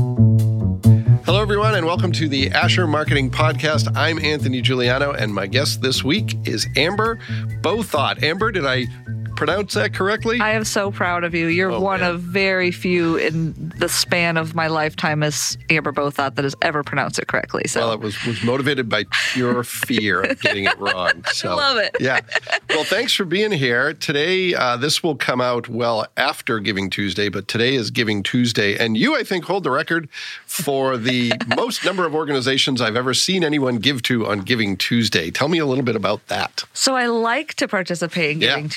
Hello, everyone, and welcome to the Asher Marketing Podcast. I'm Anthony Giuliano, and my guest this week is Amber Bouthot. Amber, did I pronounce that correctly? I am so proud of you. You're Oh, one man. of very few in the span of my lifetime as Amber Bouthot that has ever pronounced it correctly. So well, it was was motivated by pure fear of getting it wrong. So, I love it. Yeah. Well, thanks for being here today. Uh, this will come out well after Giving Tuesday, but today is Giving Tuesday, and you, I think, hold the record for the most number of organizations I've ever seen anyone give to on Giving Tuesday. Tell me a little bit about that. So I like to participate in Yeah. Giving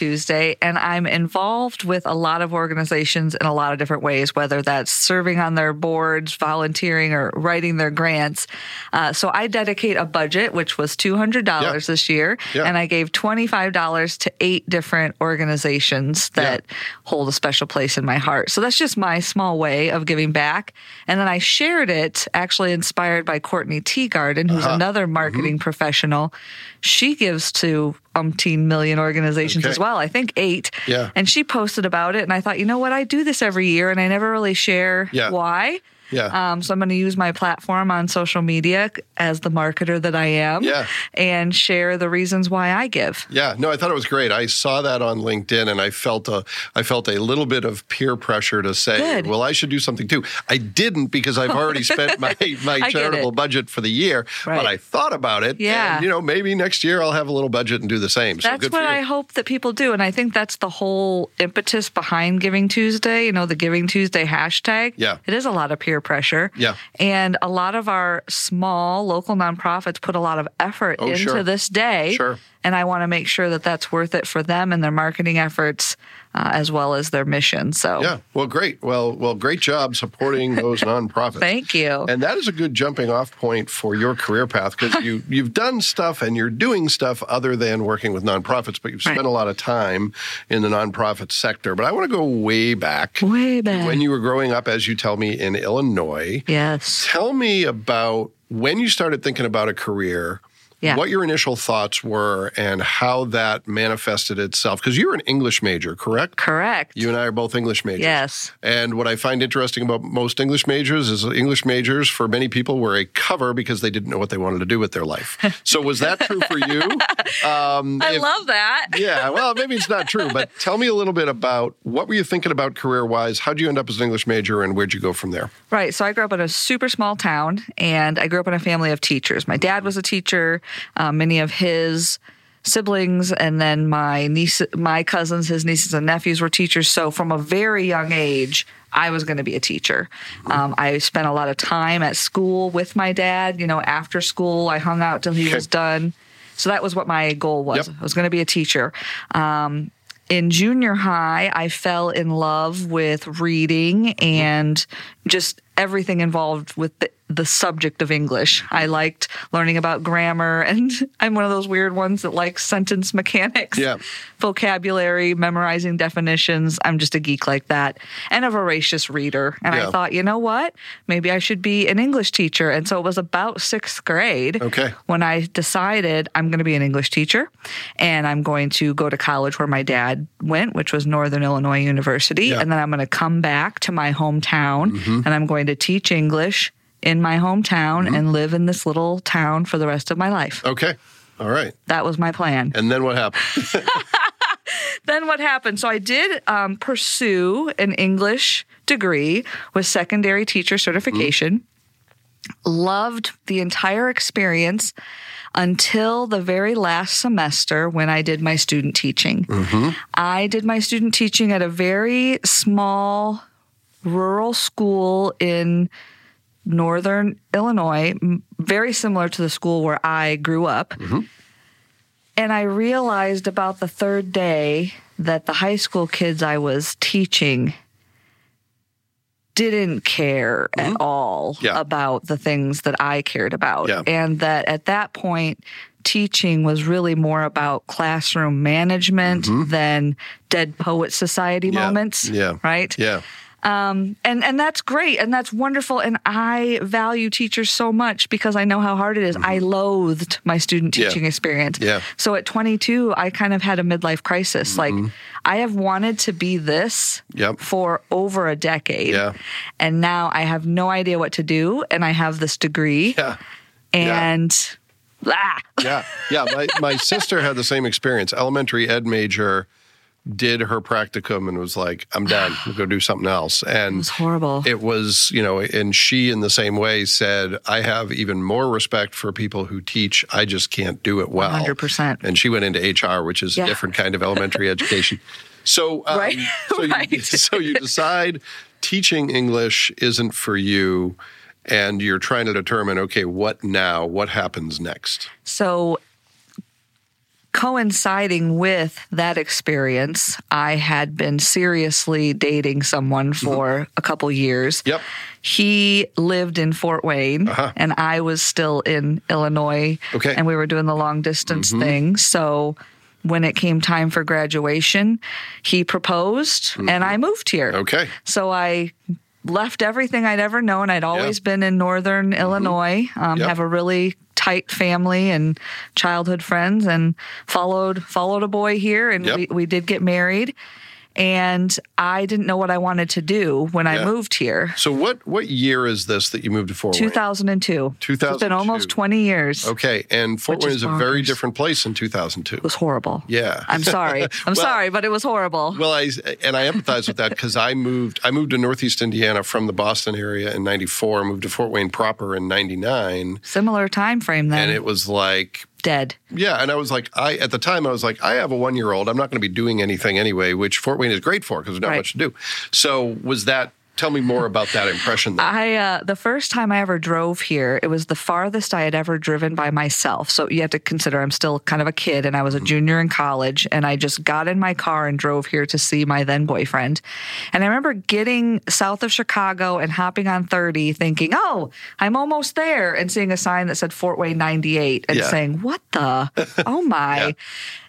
And I'm involved with a lot of organizations in a lot of different ways, whether that's serving on their boards, volunteering, or writing their grants. Uh, so I dedicate a budget, which was $200 Yeah. this year, Yeah. and I gave $25 to eight different organizations that hold a special place in my heart. So that's just my small way of giving back. And then I shared it, actually inspired by Courtney Teagarden, who's Uh-huh. another marketing Mm-hmm. professional. She gives to umpteen million organizations Okay. as well. I think eight. Yeah. And she posted about it, and I thought, you know what? I do this every year, and I never really share Yeah. why. Yeah. Um, so I'm going to use my platform on social media as the marketer that I am, Yeah. and share the reasons why I give. Yeah, no, I thought it was great. I saw that on LinkedIn, and I felt a, I felt a little bit of peer pressure to say, Good. well, I should do something too. I didn't because I've already spent my my charitable budget for the year, right. but I thought about it. Yeah. and, you know, maybe next year I'll have a little budget and do the same. So That's good what. I hope that people do. And I think that's the whole impetus behind Giving Tuesday, you know, the Giving Tuesday hashtag. Yeah. It is a lot of peer pressure. Yeah. And a lot of our small local nonprofits put a lot of effort Oh, into sure. this day. Sure. And I want to make sure that that's worth it for them and their marketing efforts uh, as well as their mission. So Yeah, well, great. Well, well, great job supporting those nonprofits. thank you. And that is a good jumping off point for your career path because you you've done stuff and you're doing stuff other than working with nonprofits, but you've spent Right. a lot of time in the nonprofit sector. But I want to go way back. Way back. When you were growing up, as you tell me, in Illinois. yes. Tell me about when you started thinking about a career. Yeah. What your initial thoughts were and how that manifested itself. Because you're an English major, correct? Correct. You and I are both English majors. yes. And what I find interesting about most English majors is English majors, for many people, were a cover because they didn't know what they wanted to do with their life. So, was that true for you? Um, I if- love that. Yeah, well, maybe it's not true, but tell me a little bit about what were you thinking about career wise? How'd you end up as an English major and where'd you go from there? Right. So I grew up in a super small town and I grew up in a family of teachers. My dad was a teacher. Uh, many of his siblings and then my niece, my cousins, his nieces and nephews were teachers. So from a very young age, I was going to be a teacher. Um, I spent a lot of time at school with my dad. You know, after school, I hung out till he Okay. was done. So that was what my goal was. Yep. I was going to be a teacher. Um, in junior high, I fell in love with reading and just everything involved with the, the subject of English. I liked learning about grammar, and I'm one of those weird ones that likes sentence mechanics, Yeah. vocabulary, memorizing definitions. I'm just a geek like that, and a voracious reader. And Yeah. I thought, you know what? Maybe I should be an English teacher. And so it was about sixth grade Okay. when I decided I'm going to be an English teacher and I'm going to go to college where my dad went, which was Northern Illinois University. Yeah. And then I'm going to come back to my hometown mm-hmm. and I'm going to teach English in my hometown mm-hmm. and live in this little town for the rest of my life. Okay. All right. That was my plan. And then what happened? then what happened? So I did um, pursue an English degree with secondary teacher certification. Mm-hmm. Loved the entire experience until the very last semester when I did my student teaching. Mm-hmm. I did my student teaching at a very small rural school in northern Illinois, very similar to the school where I grew up. And I realized about the third day that the high school kids I was teaching didn't care at all Yeah. about the things that I cared about. Yeah. And that at that point, teaching was really more about classroom management than Dead Poet Society Mm-hmm. Yeah. moments. Yeah. Right? yeah. Um, and and that's great and that's wonderful. And I value teachers so much because I know how hard it is. I loathed my student Mm-hmm. Yeah. teaching experience. Yeah. So at 22, I kind of had a midlife crisis. Like I have wanted to be this Mm-hmm. Yep. for over a decade. Yeah. And now I have no idea what to do. And I have this degree. Yeah. And ah, Yeah. Yeah. My, my sister had the same experience. Elementary ed major did her practicum and was like, I'm done. We'll go do something else. And it was horrible. it was, you know, and she in the same way said, I have even more respect for people who teach. I just can't do it well. 100%. And she went into HR, which is Yeah. a different kind of elementary education. So, um, Right. so, you, Right. so you decide teaching English isn't for you, and you're trying to determine, okay, what now? What happens next? So, coinciding with that experience, I had been seriously dating someone for a couple years. Yep. He lived in Fort Wayne Uh-huh. and I was still in Illinois. Okay. Mm-hmm. And we were doing the long distance thing. So, when it came time for graduation, he proposed and I moved here. Mm-hmm. Okay. So I left everything I'd ever known. I'd always been in northern Illinois, um, Mm-hmm. Yep. have a really tight family and childhood friends, and followed followed a boy here, and Yep. we, we did get married. And I didn't know what I wanted to do when Yeah. I moved here. So what what year is this that you moved to Fort Wayne? 2002. It's been almost 20 years. Okay, and Fort Wayne is a very different place in 2002. It was horrible. Yeah. I'm sorry. I'm Well- sorry, but it was horrible. Well, I and I empathize with that because I moved I moved to Northeast Indiana from the Boston area in '94, moved to Fort Wayne proper in '99, Similar time frame then. and it was like Dead. yeah, and I was like I at the time I was like I have a one year old I'm not going to be doing anything anyway, which Fort Wayne is great for because there's not Right. much to do. So was that? Tell me more about that impression. Then. I uh, the first time I ever drove here, it was the farthest I had ever driven by myself. So you have to consider I'm still kind of a kid, and I was a junior in college, and I just got in my car and drove here to see my then boyfriend. And I remember getting south of Chicago and hopping on 30, thinking, "Oh, I'm almost there," and seeing a sign that said Fort Wayne 98, and Yeah. saying, "What the? Oh my!" Yeah.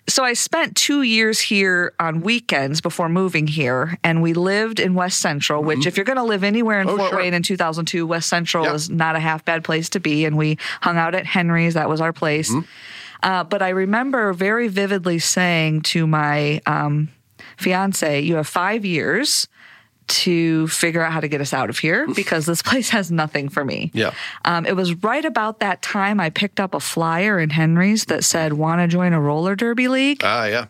So I spent two years here on weekends before moving here, and we lived in West Central. Which, if you're going to live anywhere in Oh, Fort sure. Wayne in 2002, West Central Yeah. is not a half bad place to be. And we hung out at Henry's; that was our place. Mm-hmm. Uh, but I remember very vividly saying to my um, fiance, "You have five years." To figure out how to get us out of here because this place has nothing for me. Yeah. Um, it was right about that time I picked up a flyer in Henry's that said, Want to join a roller derby league? ah, yeah,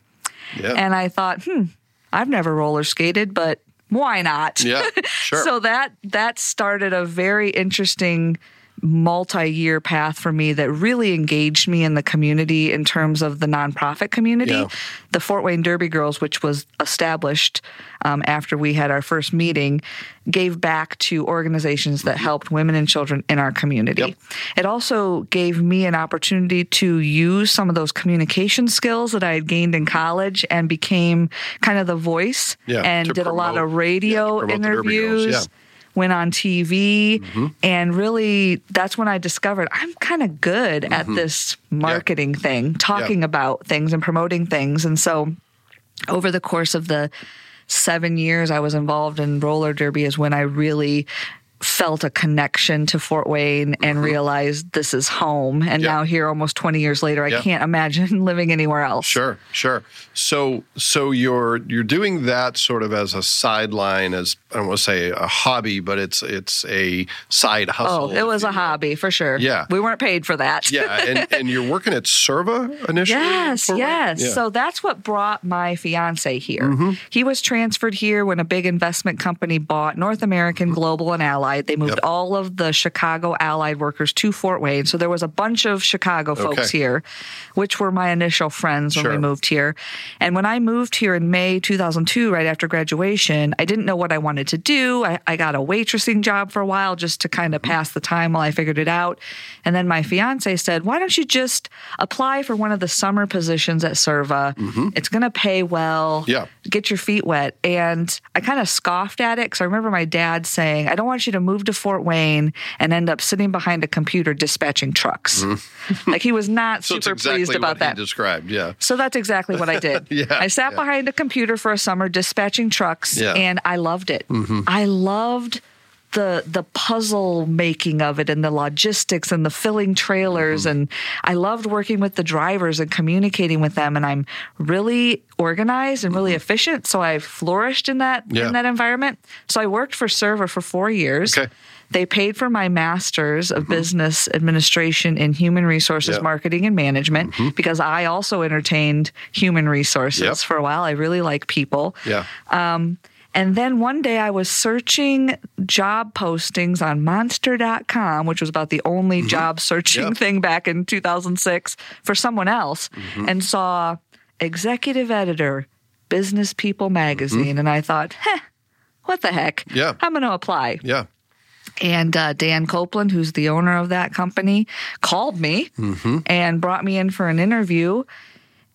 yeah, And I thought, hmm, I've never roller skated, but why not? yeah, sure. so that that started a very interesting multi-year path for me that really engaged me in the community in terms of the nonprofit community. Yeah. The Fort Wayne Derby Girls, which was established um, after we had our first meeting, gave back to organizations that helped women and children in our community. Yep. It also gave me an opportunity to use some of those communication skills that I had gained in college and became kind of the voice Yeah, and did a lot of radio yeah, to the Derby Girls, interviews. Yeah. Mm-hmm. Went on TV, and really that's when I discovered I'm kind of good at this marketing thing, talking about things and promoting things. And so, over the course of the seven years I was involved in roller derby, is when I really felt a connection to Fort Wayne and realized this is home. And Mm-hmm. Yeah. now here, almost 20 years later, I Yeah. can't imagine living anywhere else. Sure, sure. So, so you're you're doing that sort of as a sideline, as I don't want to say a hobby, but it's it's a side hustle. Oh, it was a will. hobby for sure. Yeah. We weren't paid for that. Yeah, and, and you're working at SIRVA initially. Yes, for a while? yes. Yeah. Mm-hmm. So that's what brought my fiance here. He was transferred here when a big investment company bought North American, Global, and Allied. They moved Mm-hmm. Yep. all of the Chicago Allied workers to Fort Wayne. So there was a bunch of Chicago folks Okay. here, which were my initial friends when we moved here. And when I moved here in May 2002, right after graduation, I didn't know what I wanted to do. I, I got a waitressing job for a while just to kind of Mm-hmm. pass the time while I figured it out. And then my fiance said, Why don't you just apply for one of the summer positions at SIRVA? It's going to pay well. Mm-hmm. Yeah. Get your feet wet. And I kind of scoffed at it because I remember my dad saying, I don't want you to move to Fort Wayne and end up sitting behind a computer dispatching trucks. like he was not Mm-hmm. So it's super exactly pleased about what that. described. Yeah. So that's exactly what I did. Yeah, I sat yeah. behind a computer for a summer dispatching trucks Yeah. Mm-hmm. and I loved it. I loved the the puzzle making of it and the logistics and the filling trailers Mm-hmm. and I loved working with the drivers and communicating with them and I'm really organized and really efficient so I flourished in that Mm-hmm. Yeah. in that environment. So I worked for SIRVA for 4 years. Okay. They paid for my master's of business administration in human resources Yep. marketing and management because I also entertained human resources Yep. for a while. I really like people. Yeah. And then one day I was searching job postings on monster.com, which was about the only mm-hmm. job searching Yep. thing back in 2006 for someone else, mm-hmm. and saw executive editor, Business People magazine. Mm-hmm. And I thought, heh, what the heck? Yeah. I'm going to apply. Yeah. And uh, Dan Copeland, who's the owner of that company, called me and brought me in for an interview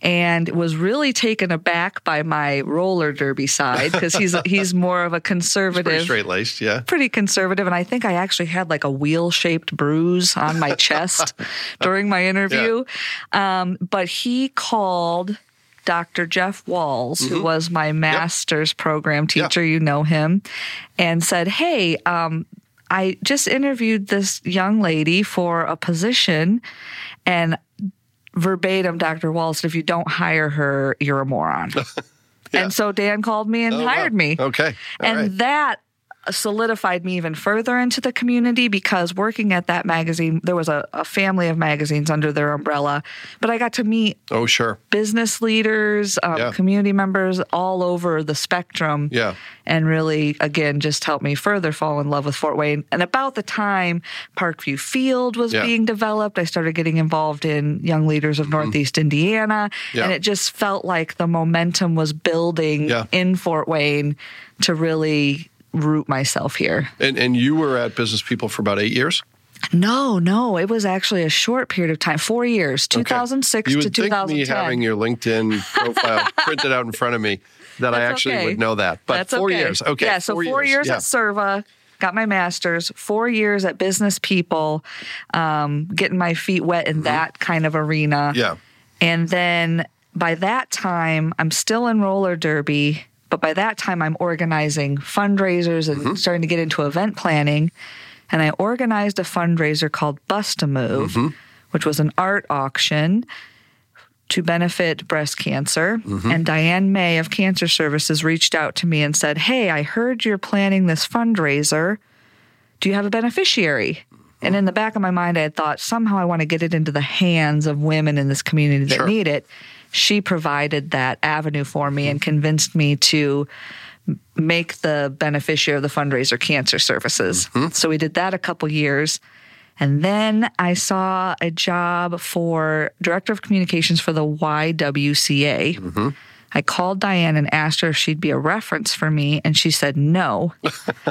and was really taken aback by my roller derby side because he's he's more of a conservative straight laced. Yeah. pretty conservative and i think i actually had like a wheel-shaped bruise on my chest during my interview um, but he called dr jeff walls who was my master's program Mm-hmm. Yeah. teacher you know him and said hey um, i just interviewed this young lady for a position and verbatim dr walls said if you don't hire her you're a moron and so dan called me and Oh, wow. hired me Okay. All and right. that solidified me even further into the community because working at that magazine, there was a, a family of magazines under their umbrella. But I got to meet Oh, sure. business leaders, um, Yeah. community members all over the spectrum. Yeah. And really, again, just helped me further fall in love with Fort Wayne. And about the time Parkview Field was Yeah. being developed, I started getting involved in Young Leaders of Northeast Indiana. Mm-hmm. Yeah. And it just felt like the momentum was building in Fort Wayne to really root myself here. And and you were at Business People for about eight years. No, no, it was actually a short period of time, four years, 2006 Okay. 2006 You to would think me having your LinkedIn profile printed out in front of me that I actually okay. would know that. But That's four okay. years. Okay. Yeah, so four, years, Yeah. at SIRVA, got my master's, four years at Business People, um, getting my feet wet in that kind of arena. Mm-hmm. Yeah. And then by that time, I'm still in roller derby, but by that time, I'm organizing fundraisers and Mm-hmm. starting to get into event planning. And I organized a fundraiser called Bust a Move, Mm-hmm. which was an art auction to benefit breast cancer. Mm-hmm. And Diane May of Cancer Services reached out to me and said, Hey, I heard you're planning this fundraiser. Do you have a beneficiary? And in the back of my mind, I had thought somehow I want to get it into the hands of women in this community that Sure. need it. She provided that avenue for me and convinced me to make the beneficiary of the fundraiser cancer services. So we did that a couple years. And then I saw a job for director of communications for the YWCA. I called Diane and asked her if she'd be a reference for me, and she said no.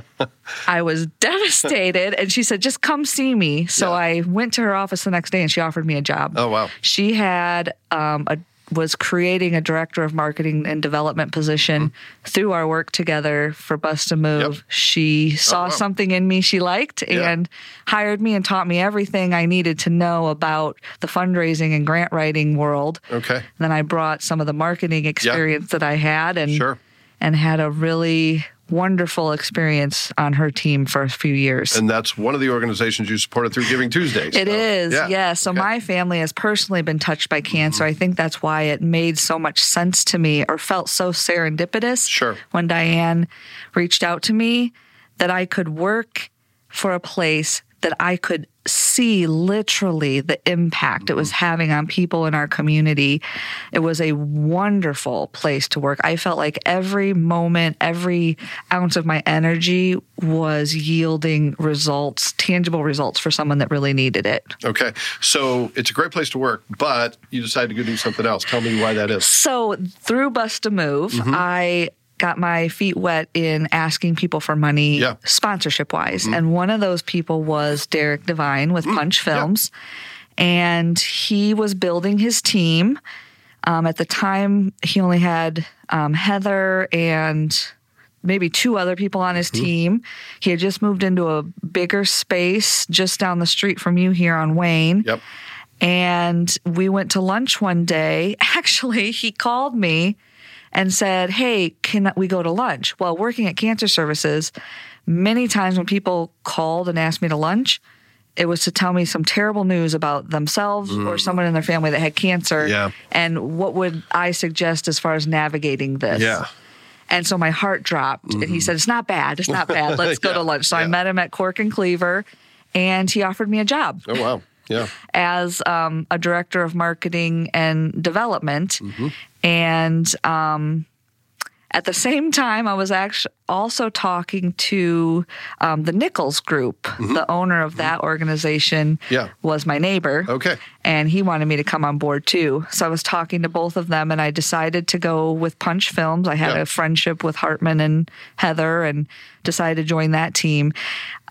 I was devastated, and she said, "Just come see me." So Yeah. I went to her office the next day, and she offered me a job. Oh, wow. She had um, a was creating a director of marketing and development position through our work together for Bust a Move. Mm-hmm. Yep. She saw wow. something in me she liked Yeah. and hired me and taught me everything I needed to know about the fundraising and grant writing world. Okay. Then I brought some of the marketing experience that I had and Sure. and had a really wonderful experience on her team for a few years. And that's one of the organizations you supported through Giving Tuesdays. It So, is, yeah. yeah. So Okay. Mm-hmm. my family has personally been touched by cancer. I think that's why it made so much sense to me or felt so serendipitous Sure. when Diane reached out to me that I could work for a place that I could see literally the impact it was Mm-hmm. having on people in our community. It was a wonderful place to work. I felt like every moment, every ounce of my energy was yielding results, tangible results for someone that really needed it. Okay. So it's a great place to work, but you decided to go do something else. Tell me why that is. So through Bust a Move, Mm-hmm. I got my feet wet in asking people for money Yeah. sponsorship wise. And one of those people was Derek Devine with Punch Mm-hmm. yeah. Films. And he was building his team. Um, at the time, he only had um, Heather and maybe two other people on his team. He had just moved into a bigger space just down the street from you here on Wayne. Yep. And we went to lunch one day. Actually, he called me and said, Hey, can we go to lunch? Well, working at Cancer Services, many times when people called and asked me to lunch, it was to tell me some terrible news about themselves or someone in their family that had cancer. Mm. Yeah. And what would I suggest as far as navigating this? Yeah. And so my heart dropped. And he said, It's not bad. It's not bad. Let's go Mm-hmm. Yeah, to lunch. So yeah. I met him at Cork and Cleaver and he offered me a job Oh wow. Yeah. as um, a director of marketing and development. And um, at the same time, I was actually also talking to um, the Nichols Group. The owner of that organization Yeah. was my neighbor. Okay. And he wanted me to come on board too. So I was talking to both of them and I decided to go with Punch Films. I had Yeah. a friendship with Hartman and Heather and decided to join that team.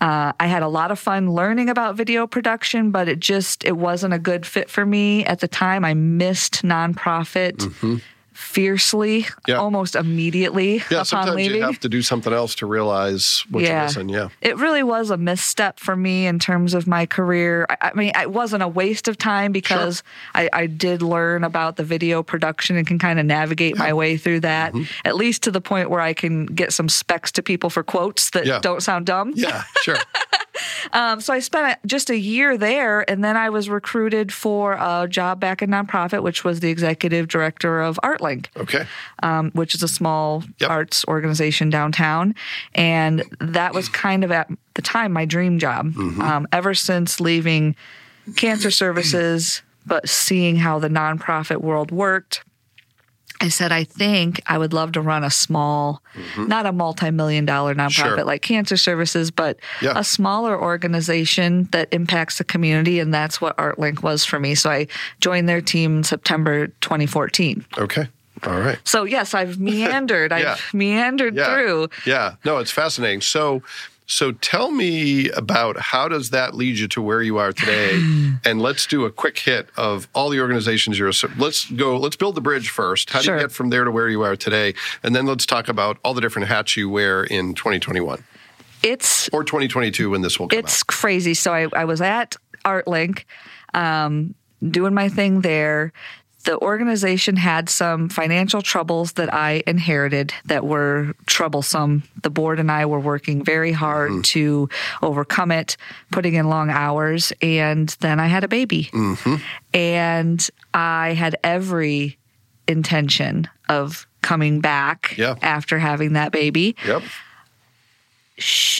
Uh, I had a lot of fun learning about video production, but it just it wasn't a good fit for me at the time. I missed nonprofit fiercely. Yeah. almost immediately Yeah. Sometimes leaving. you have to do something else to realize what you're missing. Yeah. It really was a misstep for me in terms of my career. I, I mean, it wasn't a waste of time because I, I did learn about the video production and can kind of navigate my way through that, Mm-hmm. at least to the point where I can get some specs to people for quotes that Yeah. don't sound dumb. Yeah. Sure. Um, so I spent just a year there, and then I was recruited for a job back in nonprofit, which was the executive director of ArtLink Okay. um, which is a small Yep. arts organization downtown. And that was kind of at the time my dream job. Um, ever since leaving cancer services, but seeing how the nonprofit world worked, I said, I think I would love to run a small, not a multi million dollar nonprofit Sure. like Cancer Services, but Yeah. a smaller organization that impacts the community. And that's what ArtLink was for me. So I joined their team in September 2014. Okay. All right. So yes, I've meandered. Yeah. I've meandered Yeah. through. Yeah. No, it's fascinating. So, so tell me about how does that lead you to where you are today? and let's do a quick hit of all the organizations you're. Let's go. Let's build the bridge first. How do you get from there to where you are today? And then let's talk about all the different hats you wear in 2021 It's or 2022 when this will come it's crazy. So I, I was at ArtLink, um, doing my thing there. The organization had some financial troubles that I inherited that were troublesome. The board and I were working very hard mm-hmm. to overcome it, putting in long hours, and then I had a baby. Mm-hmm. And I had every intention of coming back Yeah. after having that baby. Yep.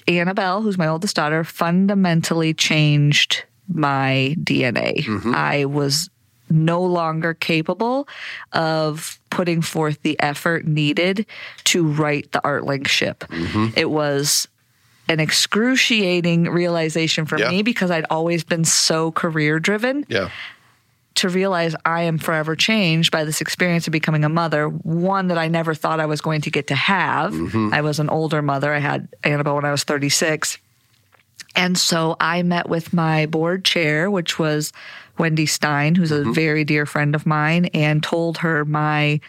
Annabelle, who's my oldest daughter, fundamentally changed my DNA. Mm-hmm. I was no longer capable of putting forth the effort needed to right the ArtLink ship. Mm-hmm. It was an excruciating realization for Yeah. me because I'd always been so career driven Yeah. to realize I am forever changed by this experience of becoming a mother, one that I never thought I was going to get to have. Mm-hmm. I was an older mother. I had Annabelle when I was 36. And so I met with my board chair, which was Wendy Stein, who's a mm-hmm. very dear friend of mine, and told her my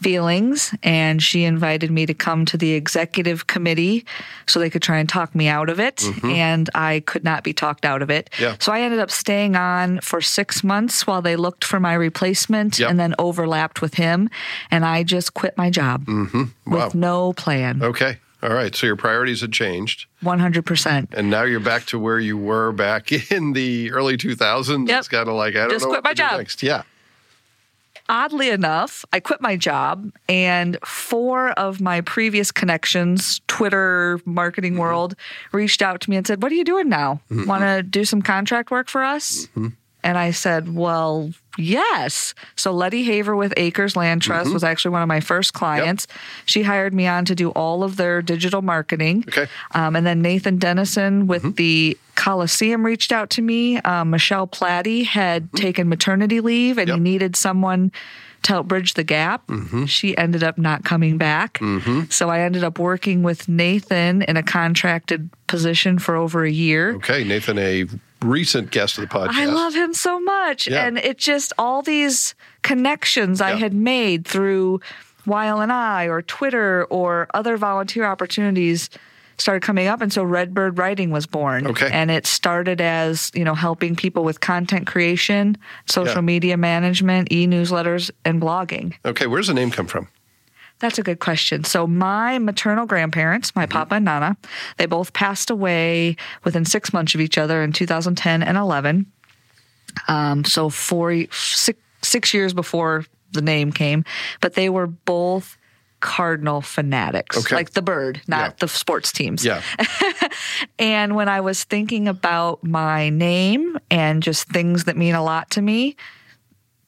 feelings. And she invited me to come to the executive committee so they could try and talk me out of it. Mm-hmm. And I could not be talked out of it. Yeah. So I ended up staying on for six months while they looked for my replacement Yep. and then overlapped with him. And I just quit my job mm-hmm. Wow. with no plan, Okay. All right. So your priorities had changed. 100%. And now you're back to where you were back in the early 2000s. Yep. It's kind of like, I don't Just know quit what my job. next. Yeah. oddly enough, I quit my job, and four of my previous connections, Twitter, marketing Mm-hmm. world, reached out to me and said, What are you doing now? Want to do some contract work for us? Mm-hmm. And I said, Well, yes. So Letty Haver with Acres Land Trust Mm-hmm. was actually one of my first clients. She hired me on to do all of their digital marketing. Okay. Um, and then Nathan Dennison with the Coliseum reached out to me. Um, Michelle Platty had taken maternity leave and Yep. he needed someone to help bridge the gap. She ended up not coming back. So I ended up working with Nathan in a contracted position for over a year. Okay. Nathan, a recent guest of the podcast. I love him so much. Yeah. And it just all these connections I had made through YLNI or Twitter or other volunteer opportunities started coming up and so redbird writing was born Okay. and it started as you know helping people with content creation social Yeah. media management e-newsletters and blogging Okay, where's the name come from? That's a good question. So my maternal grandparents, my papa and nana, they both passed away within six months of each other in 2010 and 11. Um, so four, six, six years before the name came, but they were both Cardinal fanatics, Okay. like the bird, not Yeah. the sports teams. Yeah. And when I was thinking about my name and just things that mean a lot to me,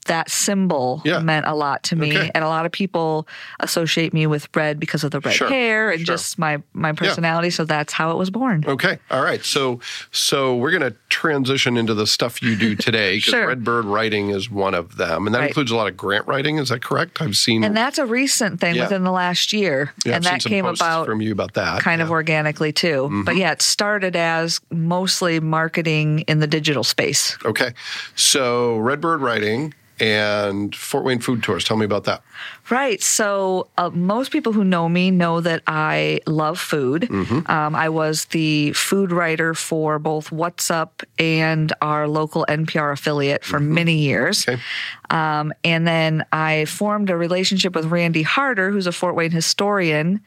that symbol Yeah. meant a lot to me. Okay. And a lot of people associate me with red because of the red Sure, hair and sure. just my my personality. So that's how it was born. Okay. All right. So so we're going to transition into the stuff you do today because Sure. Redbird writing is one of them, and that Right. includes a lot of grant writing. Is that correct? I've seen. And that's a recent thing Yeah. within the last year. yeah, and I've that came about from you about that. kind of Yeah. Mm-hmm. organically too. But yeah, it started as mostly marketing in the digital space. Okay. So Redbird writing and Fort Wayne food tours. Tell me about that. Right. So uh, most people who know me know that I love food. Mm-hmm. Um, I was the food writer for both What's Up and our local NPR affiliate for many years. Mm-hmm. Okay. Um, and then I formed a relationship with Randy Harter, who's a Fort Wayne historian.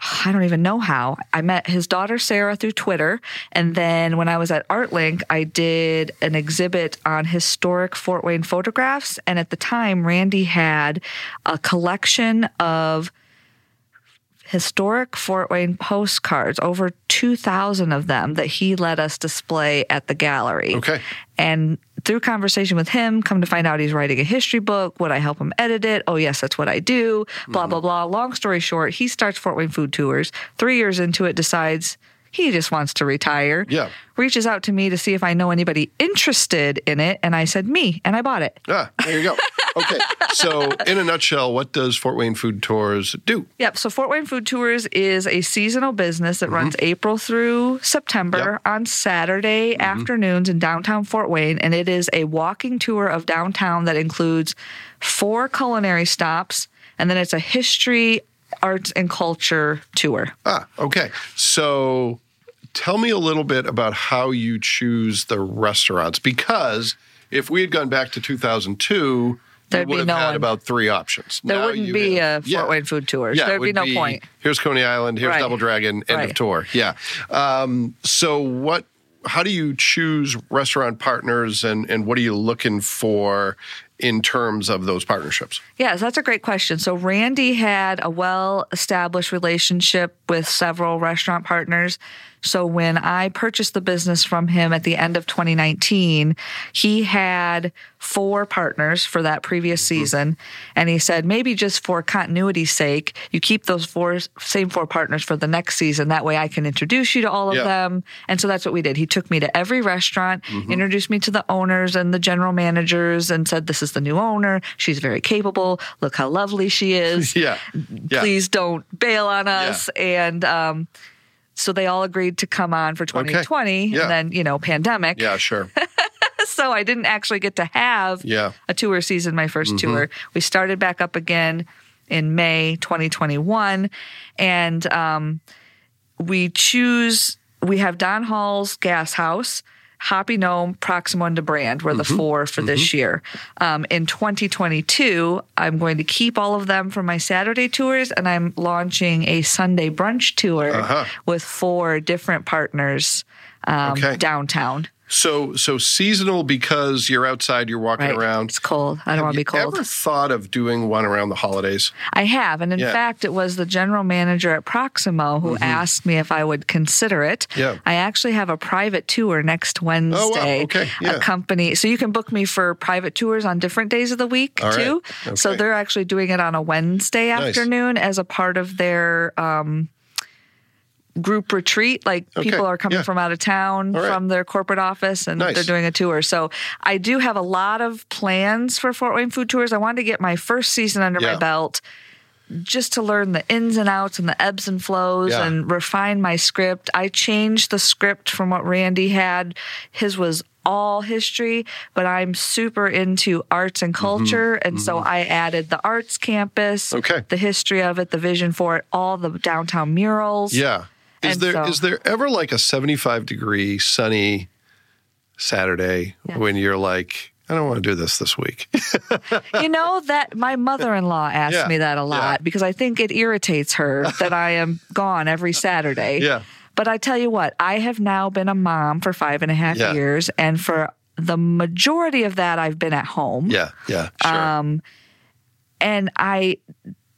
I don't even know how. I met his daughter Sarah through Twitter. And then when I was at ArtLink, I did an exhibit on historic Fort Wayne photographs. And at the time, Randy had a collection of historic Fort Wayne postcards, over 2,000 of them that he let us display at the gallery. Okay. And through conversation with him, come to find out he's writing a history book. Would I help him edit it? Oh, yes, that's what I do. Blah, mm-hmm. blah, blah. Long story short, he starts Fort Wayne Food Tours. Three years into it, decides he just wants to retire. Yeah. Reaches out to me to see if I know anybody interested in it. And I said, me. And I bought it. Ah, there you go. Okay. so in a nutshell, what does Fort Wayne food tours do? Yep. So Fort Wayne Food Tours is a seasonal business that runs April through September Mm-hmm. Yep. Mm-hmm. on Saturday afternoons in downtown Fort Wayne. And it is a walking tour of downtown that includes four culinary stops. And then it's a history, arts, and culture tour. Ah, okay. So tell me a little bit about how you choose the restaurants because if we had gone back to 2002, There'd be have no had one. about three options. There Now wouldn't be have- a Fort Wayne Food Tours. Yeah, There'd be no point. Here's Coney Island. Here's Right. Double Dragon. End of tour. Yeah. Um, so what? How do you choose restaurant partners, and and what are you looking for in terms of those partnerships? Yes, that's a great question. So Randy had a well-established relationship with several restaurant partners. So when I purchased the business from him at the end of 2019, he had four partners for that previous mm-hmm. season, and he said maybe just for continuity's sake, you keep those four same four partners for the next season. That way, I can introduce you to all of Yeah. them. And so that's what we did. He took me to every restaurant, mm-hmm. introduced me to the owners and the general managers, and said, "This is the new owner. She's very capable. Look how lovely she is. Yeah. Yeah. Please don't bail on us." And um, so they all agreed to come on for 2020, Yeah. and then you know, pandemic. Yeah. Sure. So I didn't actually get to have Yeah. a tour season, my 1st tour. We started back up again in May 2021. And um, we choose, we have Don Hall's Gas House, Hoppy Gnome, Proximo, and Brand were the four for this year. Um, in 2022, I'm going to keep all of them for my Saturday tours, and I'm launching a Sunday brunch tour Uh-huh. with four different partners um, Okay. downtown. So so seasonal because you're outside, you're walking Right. around. It's cold. I don't want to be cold. Ever thought of doing one around the holidays? I have. And in Yeah. fact, it was the general manager at Proximo who asked me if I would consider it. Mm-hmm. Yeah. I actually have a private tour next Wednesday. Oh, wow. Okay. Yeah. A company. So you can book me for private tours on different days of the week All right. too. So Okay. they're actually doing it on a Wednesday Nice. afternoon as a part of their um, group retreat. Like Okay. people are coming Yeah. from out of town right. from their corporate office and Nice. they're doing a tour. So I do have a lot of plans for Fort Wayne Food Tours. I wanted to get my first season under Yeah. my belt just to learn the ins and outs and the ebbs and flows Yeah. and refine my script. I changed the script from what Randy had. His was all history, but I'm super into arts and culture. And so I added the arts campus, Mm-hmm. Okay. the history of it, the vision for it, all the downtown murals. Yeah. Is And there is so- there ever like a 75 degree sunny Saturday Yeah. when you're like, I don't want to do this this week? You know that my mother-in-law asked Yeah, me that a lot yeah. because I think it irritates her that I am gone every Saturday. Yeah. But I tell you what, I have now been a mom for five and a half Yeah. years, and for the majority of that, I've been at home. yeah, yeah, sure. Um, and I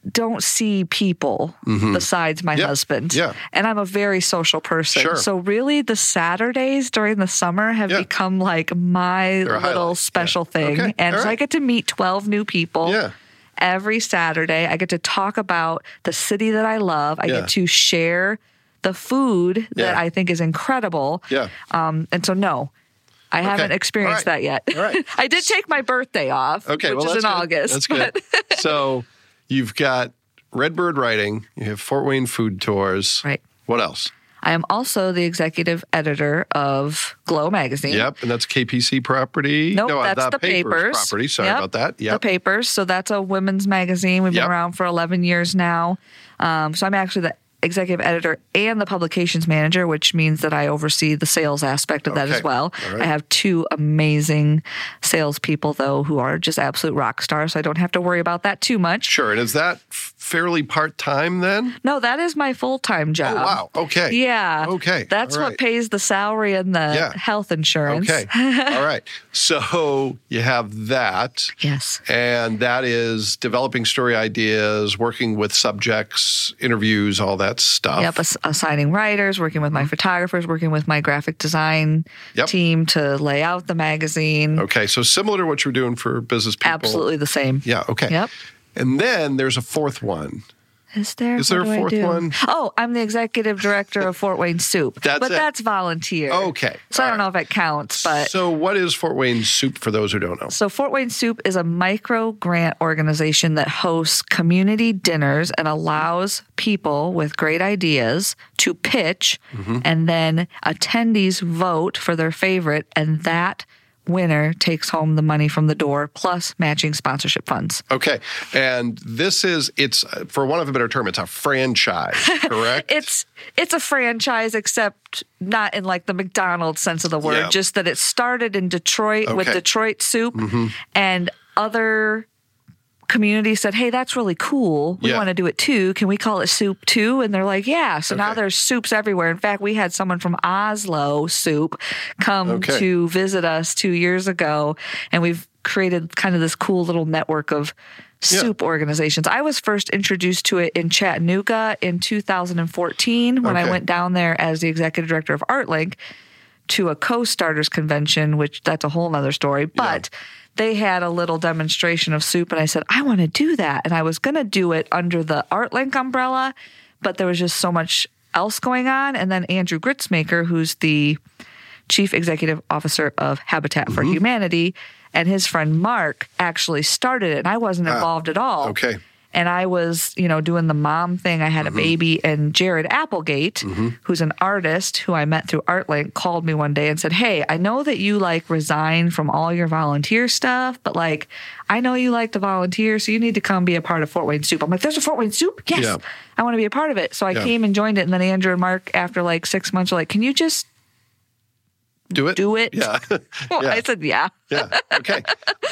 don't see people besides my Mm-hmm. Yeah, husband. yeah. And I'm a very social person. Sure. So really the Saturdays during the summer have Yeah. become like my They're little special Yeah. thing. Okay, And all so I get to meet 12 new people. Yeah. Every Saturday, I get to talk about the city that I love. I get to share the food that. I think is incredible. Yeah. Um, and so, no, I haven't experienced right. that yet. All right. I did take my birthday off, Okay, which well, is that's in good. August. That's but- good. so you've got Redbird Writing, you have Fort Wayne Food Tours. Right. What else? I am also the executive editor of Glo Magazine. Yep, and that's KPC property. Nope, no, uh, that's the, papers. property. Sorry Yep, about that. Yeah. The papers. So that's a women's magazine. We've Yep. been around for 11 years now. Um, so I'm actually the executive editor and the publications manager, which means that I oversee the sales aspect of that as well. Right. I have two amazing salespeople, though, who are just absolute rock stars. So I don't have to worry about that too much. Sure. And is that fairly part time then? No, that is my full time job. Oh, wow. Okay. Yeah. Okay. That's All what pays the salary and the Yeah. health insurance. Okay. All right. So you have that. Yes. And that is developing story ideas, working with subjects, interviews, all that stuff. Yep, ass- assigning writers, working with my photographers, working with my graphic design Mm-hmm. Yep. team to lay out the magazine. Okay. So similar to what you're doing for business people. Absolutely the same. Yeah. Okay. Yep. And then there's a fourth one. Is there? Is there a fourth one? Oh, I'm the executive director of Fort Wayne Soup. That's but it. that's volunteer. Okay. So I don't know if it counts, but so what is Fort Wayne Soup for those who don't know? So, Fort Wayne Soup is a micro grant organization that hosts community dinners and allows people with great ideas to pitch, Mm-hmm. and then attendees vote for their favorite, and that winner takes home the money from the door plus matching sponsorship funds. Okay. And this is it's for one of a better term, it's a franchise, correct? It's it's a franchise, except not in like the McDonald's sense of the word. Yeah. Just that it started in Detroit with Okay. Mm-hmm. Detroit Soup, and other communities said, "Hey, that's really cool. We Yeah. want to do it too. Can we call it Soup too?" And they're like, "Yeah." So now there's soups everywhere. In fact, we had someone from Oslo Soup come Okay. to visit us two years ago, and we've created kind of this cool little network of Yeah. soup organizations. I was first introduced to it in Chattanooga in 2014 when I went down there as the executive director of ArtLink to a co-starters convention, which that's a whole nother story. But they had a little demonstration of soup, and I said, I want to do that. And I was going to do it under the ArtLink umbrella, but there was just so much else going on. And then Andrew Gritzmaker, who's the chief executive officer of Habitat for mm-hmm. Humanity, and his friend Mark actually started it, and I wasn't ah, involved at all. okay. And I was, you know, doing the mom thing. I had a mm-hmm. baby, and Jared Applegate, mm-hmm. who's an artist who I met through ArtLink, called me one day and said, Hey, I know that you like resign from all your volunteer stuff, but like, I know you like to volunteer, so you need to come be a part of Fort Wayne Soup. I'm like, There's a Fort Wayne Soup? Yes. Yeah. I want to be a part of it. So I Yeah. came and joined it. And then Andrew and Mark, after like six months, were like, Can you just Do it. do it? Yeah. Yeah. I said, Yeah. yeah. Okay.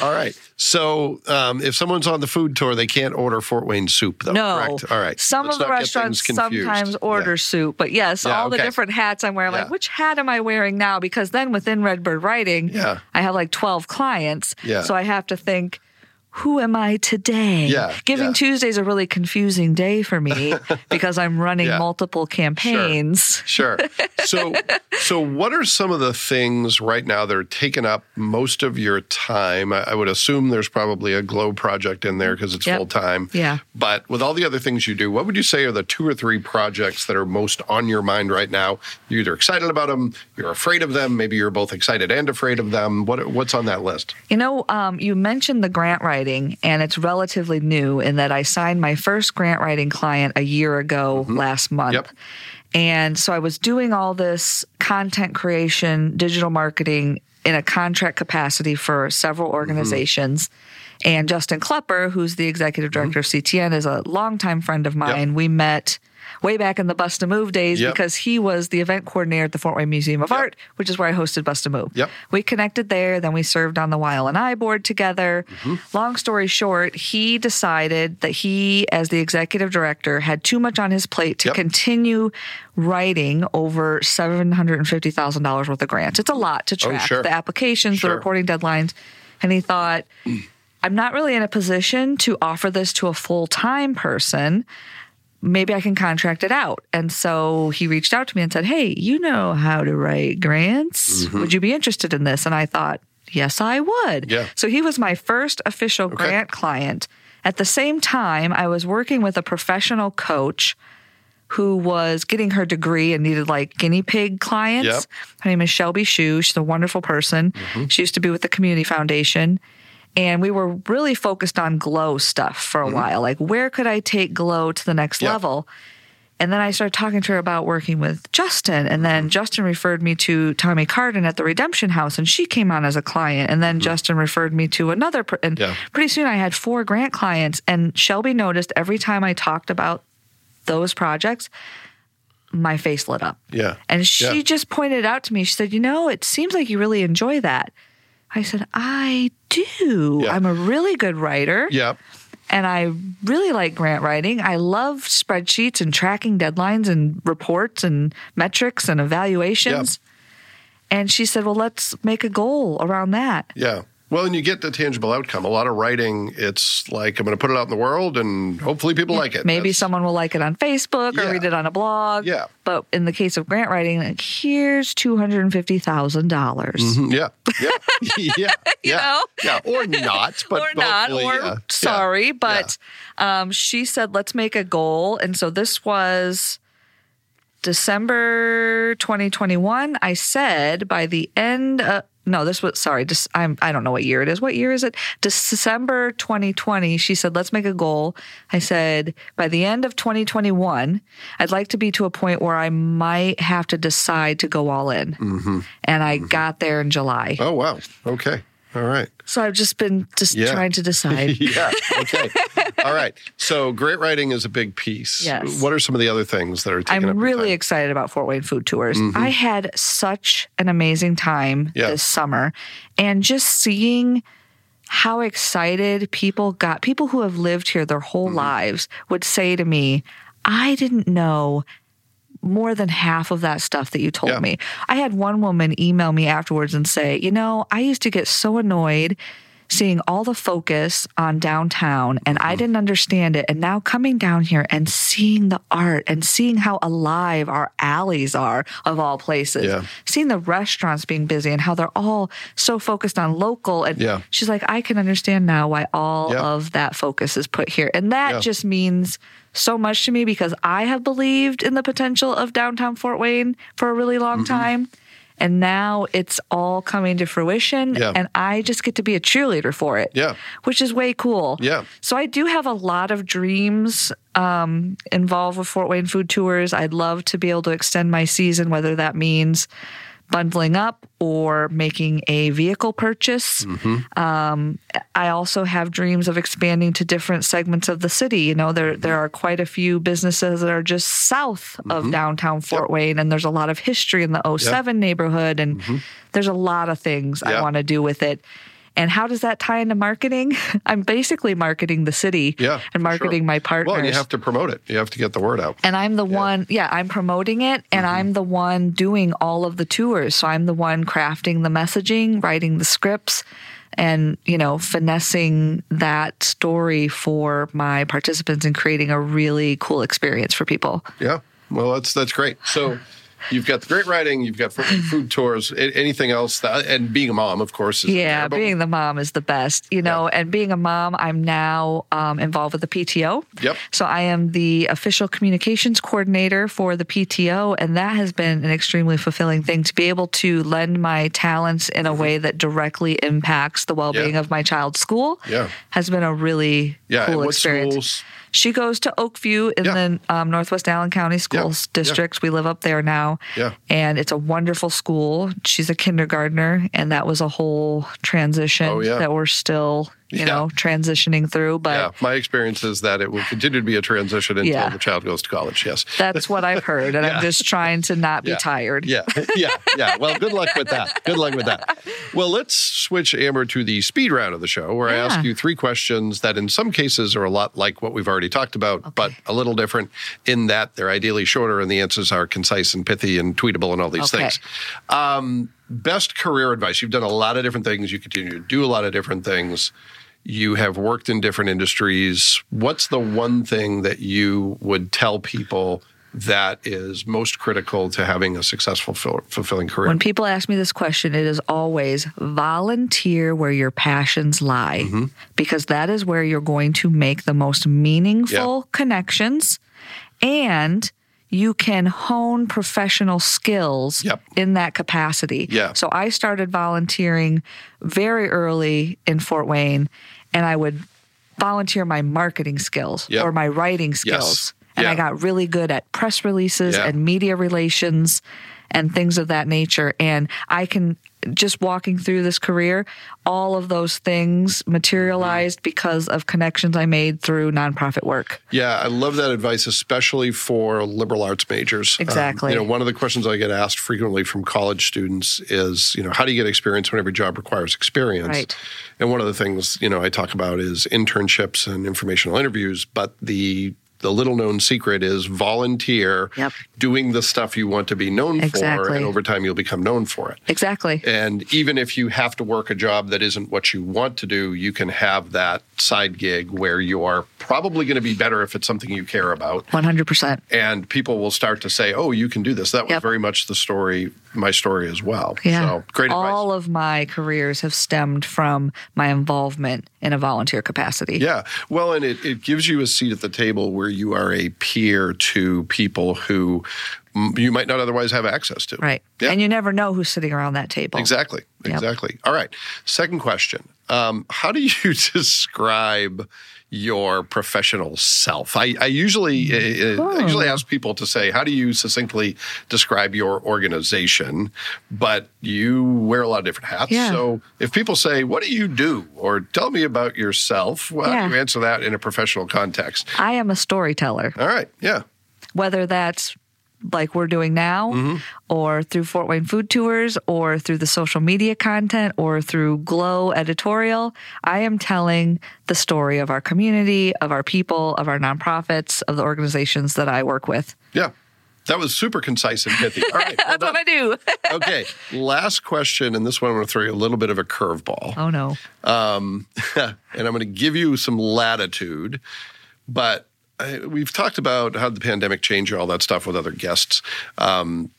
All right. So um, if someone's on the food tour, they can't order Fort Wayne soup, though. No. Correct. All right. Some Let's of the restaurants sometimes order Yeah. soup, but yes, Yeah, all the different hats I'm wearing. Like, which hat am I wearing now? Because then within Redbird Writing, Yeah. I have like 12 clients. Yeah. So I have to think, who am I today? Yeah, Giving yeah. Tuesday is a really confusing day for me because I'm running Yeah. multiple campaigns. Sure. So, so what are some of the things right now that are taking up most of your time? I, I would assume there's probably a Glo project in there because it's Yep. full time. Yeah. But with all the other things you do, what would you say are the two or three projects that are most on your mind right now? You're either excited about them, you're afraid of them, maybe you're both excited and afraid of them. What, what's on that list? You know, um, you mentioned the grant writing. Writing, and it's relatively new in that I signed my first grant writing client a year ago mm-hmm. last month. Yep. And so I was doing all this content creation, digital marketing in a contract capacity for several mm-hmm. organizations. And Justin Clupper, who's the executive director of CTN, is a longtime friend of mine. We met way back in the Bust a Move days Yep. because he was the event coordinator at the Fort Wayne Museum of Art, which is where I hosted Bust a Move. Yep. We connected there, then we served on the YLNI board together. Mm-hmm. Long story short, he decided that he, as the executive director, had too much on his plate to Yep. continue writing over $750,000 worth of grants. It's a lot to track Oh, sure. the applications, Sure. the reporting deadlines. And he thought, I'm not really in a position to offer this to a full time person. Maybe I can contract it out. And so he reached out to me and said, Hey, you know how to write grants. Mm-hmm. Would you be interested in this? And I thought, Yes, I would. Yeah. So he was my first official grant client. At the same time, I was working with a professional coach who was getting her degree and needed like guinea pig clients. Yep. Her name is Shelby Shue. She's a wonderful person. Mm-hmm. She used to be with the Community Foundation. And we were really focused on Glo stuff for a Mm-hmm. while. Like, where could I take Glo to the next Yep. level? And then I started talking to her about working with Justin. And Mm-hmm. then Justin referred me to Tommy Carden at the Redemption House, and she came on as a client. And then Justin referred me to another. And Mm-hmm. Yeah. pretty soon I had four grant clients. And Shelby noticed every time I talked about those projects, my face lit up. Yeah. And she Yeah. just pointed out to me, she said, You know, it seems like you really enjoy that. I said, I do. Yeah. I'm a really good writer Yep. and I really like grant writing. I love spreadsheets and tracking deadlines and reports and metrics and evaluations. And she said, Well, let's make a goal around that. Yeah. Well, and you get the tangible outcome. A lot of writing, it's like I'm going to put it out in the world, and hopefully people like it. Maybe That's- someone will like it on Facebook or Yeah. read it on a blog. Yeah. But in the case of grant writing, like, here's $250,000. dollars Mhm, Yeah. Yeah. yeah. yeah. know? Yeah. Or not, but or not, or yeah. sorry, Yeah. but um, she said, let's make a goal. And so this was December 2021. I said by the end, uh, no, this was sorry. Just I'm I don't know what year it is. What year is it? December 2020. She said, "Let's make a goal." I said, "By the end of 2021, I'd like to be to a point where I might have to decide to go all in." Mm-hmm. And I mm-hmm. got there in July. Oh, wow. Okay. All right. So I've just been just Yeah. trying to decide. yeah. Okay. All right. So grant writing is a big piece. Yes. What are some of the other things that are taking I'm really? Mm-hmm. excited about Fort Wayne Food Tours. I had such an amazing time Yeah. this summer and just seeing how excited people got. People who have lived here their whole Mm-hmm. lives would say to me, I didn't know more than half of that stuff that you told Yeah. me. I had one woman email me afterwards and say, You know, I used to get so annoyed seeing all the focus on downtown and. I didn't understand it. And now coming down here and seeing the art and seeing how alive our alleys are of all places, Yeah. seeing the restaurants being busy and how they're all so focused on local. And Yeah. she's like, I can understand now why all Yeah. of that focus is put here. And that just means so much to me because I have believed in the potential of downtown Fort Wayne for a really long Mm-hmm. time. And now it's all coming to fruition. Yeah. And I just get to be a cheerleader for it. Yeah. Which is way cool. Yeah. So I do have a lot of dreams um, involved with Fort Wayne Food Tours. I'd love to be able to extend my season, whether that means bundling up or making a vehicle purchase. Mm-hmm. Um, I also have dreams of expanding to different segments of the city. You know, there there mm-hmm. are quite a few businesses that are just south of mm-hmm. downtown Fort Wayne, and there's a lot of history in the 07 neighborhood, and there's a lot of things I want to do with it. And how does that tie into marketing? I'm basically marketing the city Yeah. and marketing sure. my partners. Well, and you have to promote it. You have to get the word out. And I'm the one, yeah, I'm promoting it and Mm-hmm. I'm the one doing all of the tours. So I'm the one crafting the messaging, writing the scripts, and, you know, finessing that story for my participants and creating a really cool experience for people. Yeah. Well, that's that's great. So, you've got the grant writing, you've got food, food tours, anything else, that, and being a mom, of course. Is Yeah, there, being the mom is the best, you know. And being a mom, I'm now um, involved with the PTO. Yep. So I am the official communications coordinator for the PTO, and that has been an extremely fulfilling thing to be able to lend my talents in a way that directly impacts the well-being Mm-hmm. Yeah. of my child's school. Yeah. Has been a really yeah, cool what experience. schools? She goes to Oakview in Yeah. the um, Northwest Allen County Schools Yeah. District. We live up there now. Yeah. And it's a wonderful school. She's a kindergartner, and that was a whole transition Oh, yeah. that we're still, you Yeah. know, transitioning through. But Yeah, my experience is that it will continue to be a transition until Yeah. the child goes to college. Yes. that's what I've heard. And Yeah. I'm just trying to not be tired. Yeah, yeah, yeah. Well, good luck with that. Good luck with that. Well, let's switch, Amber, to the speed round of the show, where I ask you three questions that, in some cases, are a lot like what we've already talked about, but a little different in that they're ideally shorter and the answers are concise and pithy and tweetable and all these Okay. things. Um, best career advice. You've done a lot of different things. You continue to do a lot of different things. You have worked in different industries. What's the one thing that you would tell people that is most critical to having a successful, fulfilling career? When people ask me this question, it is always volunteer where your passions lie, Mm-hmm. because that is where you're going to make the most meaningful connections and you can hone professional skills Yep. in that capacity. Yeah. So I started volunteering very early in Fort Wayne and I would volunteer my marketing skills Yep. or my writing skills. And Yeah. I got really good at press releases Yeah. and media relations and things of that nature. And I can just walking through this career, all of those things materialized because of connections I made through nonprofit work. Yeah, I love that advice, especially for liberal arts majors. Um, Exactly. you know, one of the questions I get asked frequently from college students is, you know, how do you get experience when every job requires experience? Right. And one of the things, you know, I talk about is internships and informational interviews, but the the little known secret is volunteer Yep. doing the stuff you want to be known for and over time you'll become known for it. Exactly. And even if you have to work a job that isn't what you want to do, you can have that side gig where you are probably going to be better if it's something you care about. 100%. And people will start to say, oh, you can do this. That was very much the story, my story as well. Yeah. So great advice. All of my careers have stemmed from my involvement in a volunteer capacity. Yeah. Well, and it, it gives you a seat at the table where you are a peer to people who you might not otherwise have access to. Right. Yeah. And you never know who's sitting around that table. Exactly. Yep. Exactly. All right. Second question. Um, how do you describe your professional self? I, I usually uh, I usually ask people to say, how do you succinctly describe your organization? But you wear a lot of different hats. Yeah. So if people say, what do you do? Or tell me about yourself, well, Yeah. you answer that in a professional context? I am a storyteller. All right. Yeah. whether that's like we're doing now Mm-hmm. or through Fort Wayne food tours or through the social media content or through Glo editorial, I am telling the story of our community, of our people, of our nonprofits, of the organizations that I work with. Yeah. That was super concise and pithy. All right. That's what I do. okay. Last question, and this one I'm going to throw you a little bit of a curveball. oh no. um, and I'm going to give you some latitude. But I, we've talked about how the pandemic changed all that stuff with other guests, um,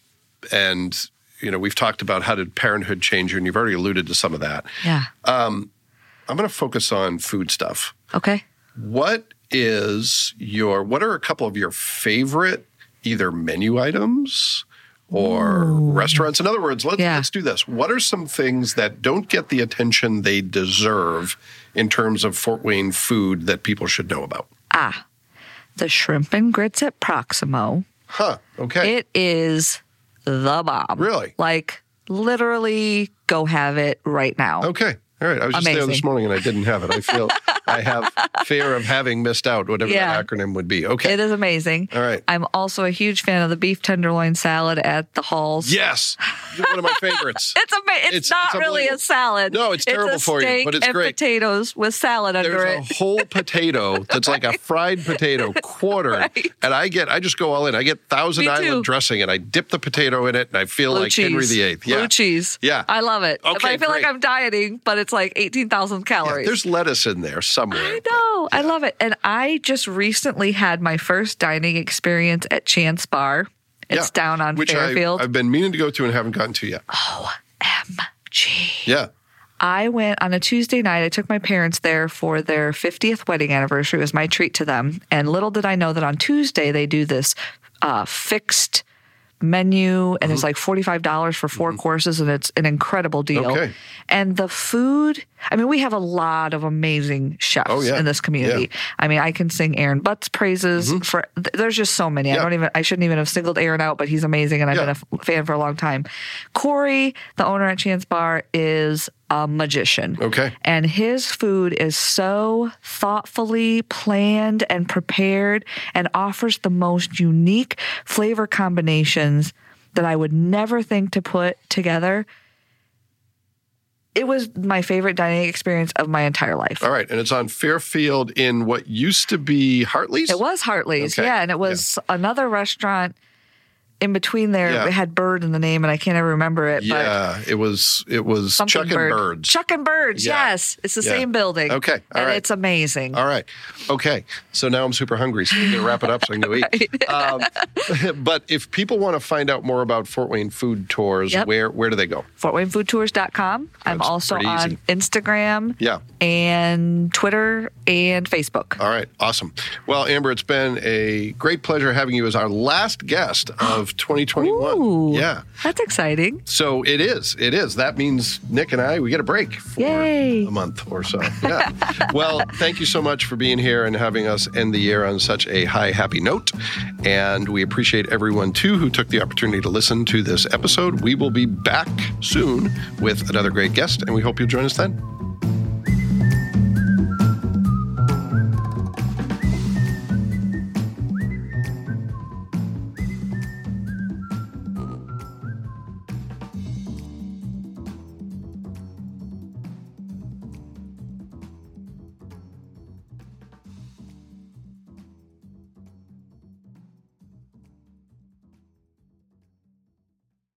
and you know we've talked about how did parenthood change you, and you've already alluded to some of that. Yeah. I'm going to focus on food stuff. Okay. What is your? What are a couple of your favorite either menu items? Or restaurants. In other words, let's Yeah. let's do this. What are some things that don't get the attention they deserve in terms of Fort Wayne food that people should know about? Ah, the shrimp and grits at Proximo. Huh. Okay. It is the bomb. Really? Like literally go have it right now. okay. All right. I was just there this morning and I didn't have it. I feel I have fear of having missed out, whatever Yeah. that acronym would be. Okay. It is amazing. All right. I'm also a huge fan of the beef tenderloin salad at the Halls. yes. One of my favorites. It's ama- it's, It's- not it's really a salad. No, it's terrible a for you, but it's and great. potatoes with salad under There's it. a whole potato that's like a fried potato quarter. Right. and I get I just go all in. I get Thousand Me Island too. dressing, and I dip the potato in it, and I feel Blue like cheese. Henry VIII. Yeah, Blue cheese. Yeah. I love it. Okay, I feel great. like I'm dieting, but it's like 18,000 Yeah, calories. there's lettuce in there somewhere. I know. I love it. And I just recently had my first dining experience at Chance Bar It's down on which Fairfield. I, I've been meaning to go to and haven't gotten to yet. OMG. Yeah. I went on a Tuesday night. I took my parents there for their 50th wedding anniversary. It was my treat to them. And little did I know that on Tuesday they do this uh, fixed menu and it's like $45 for 4 courses and it's an incredible deal. Okay. And the food, I mean, we have a lot of amazing chefs Oh, yeah. in this community. I mean, I can sing Aaron Butts' praises mm-hmm. for th- there's just so many. I don't even I shouldn't even have singled Aaron out, but he's amazing and I've Yeah. been a f- fan for a long time. Corey, the owner at Chance Bar, is a magician. Okay. And his food is so thoughtfully planned and prepared and offers the most unique flavor combinations that I would never think to put together. It was my favorite dining experience of my entire life. All right. And it's on Fairfield in what used to be Hartley's? It was Hartley's, Okay. yeah, and it was another restaurant in between there. Yeah. It had Bird in the name, and I can't ever remember it. but Yeah. It was it was Chuck and bird. Birds. Chuck and Birds, Yeah. yes. It's the Yeah. same building. Okay, all and right. it's amazing. All right. Okay. So now I'm super hungry. So we're going to wrap it up so I can go eat. Um, but if people want to find out more about Fort Wayne food tours, Yep. where where do they go? FortWayneFoodTours.com. I'm also on easy. Instagram Yeah. and Twitter and Facebook. All right. Awesome. Well, Amber, it's been a great pleasure having you as our last guest of 2021. Ooh, Yeah. That's exciting. So it is. It is. That means Nick and I we get a break for Yay. a month or so. Yeah. well, thank you so much for being here and having us end the year on such a high happy note. And we appreciate everyone too who took the opportunity to listen to this episode. We will be back soon with another great guest, and we hope you'll join us then.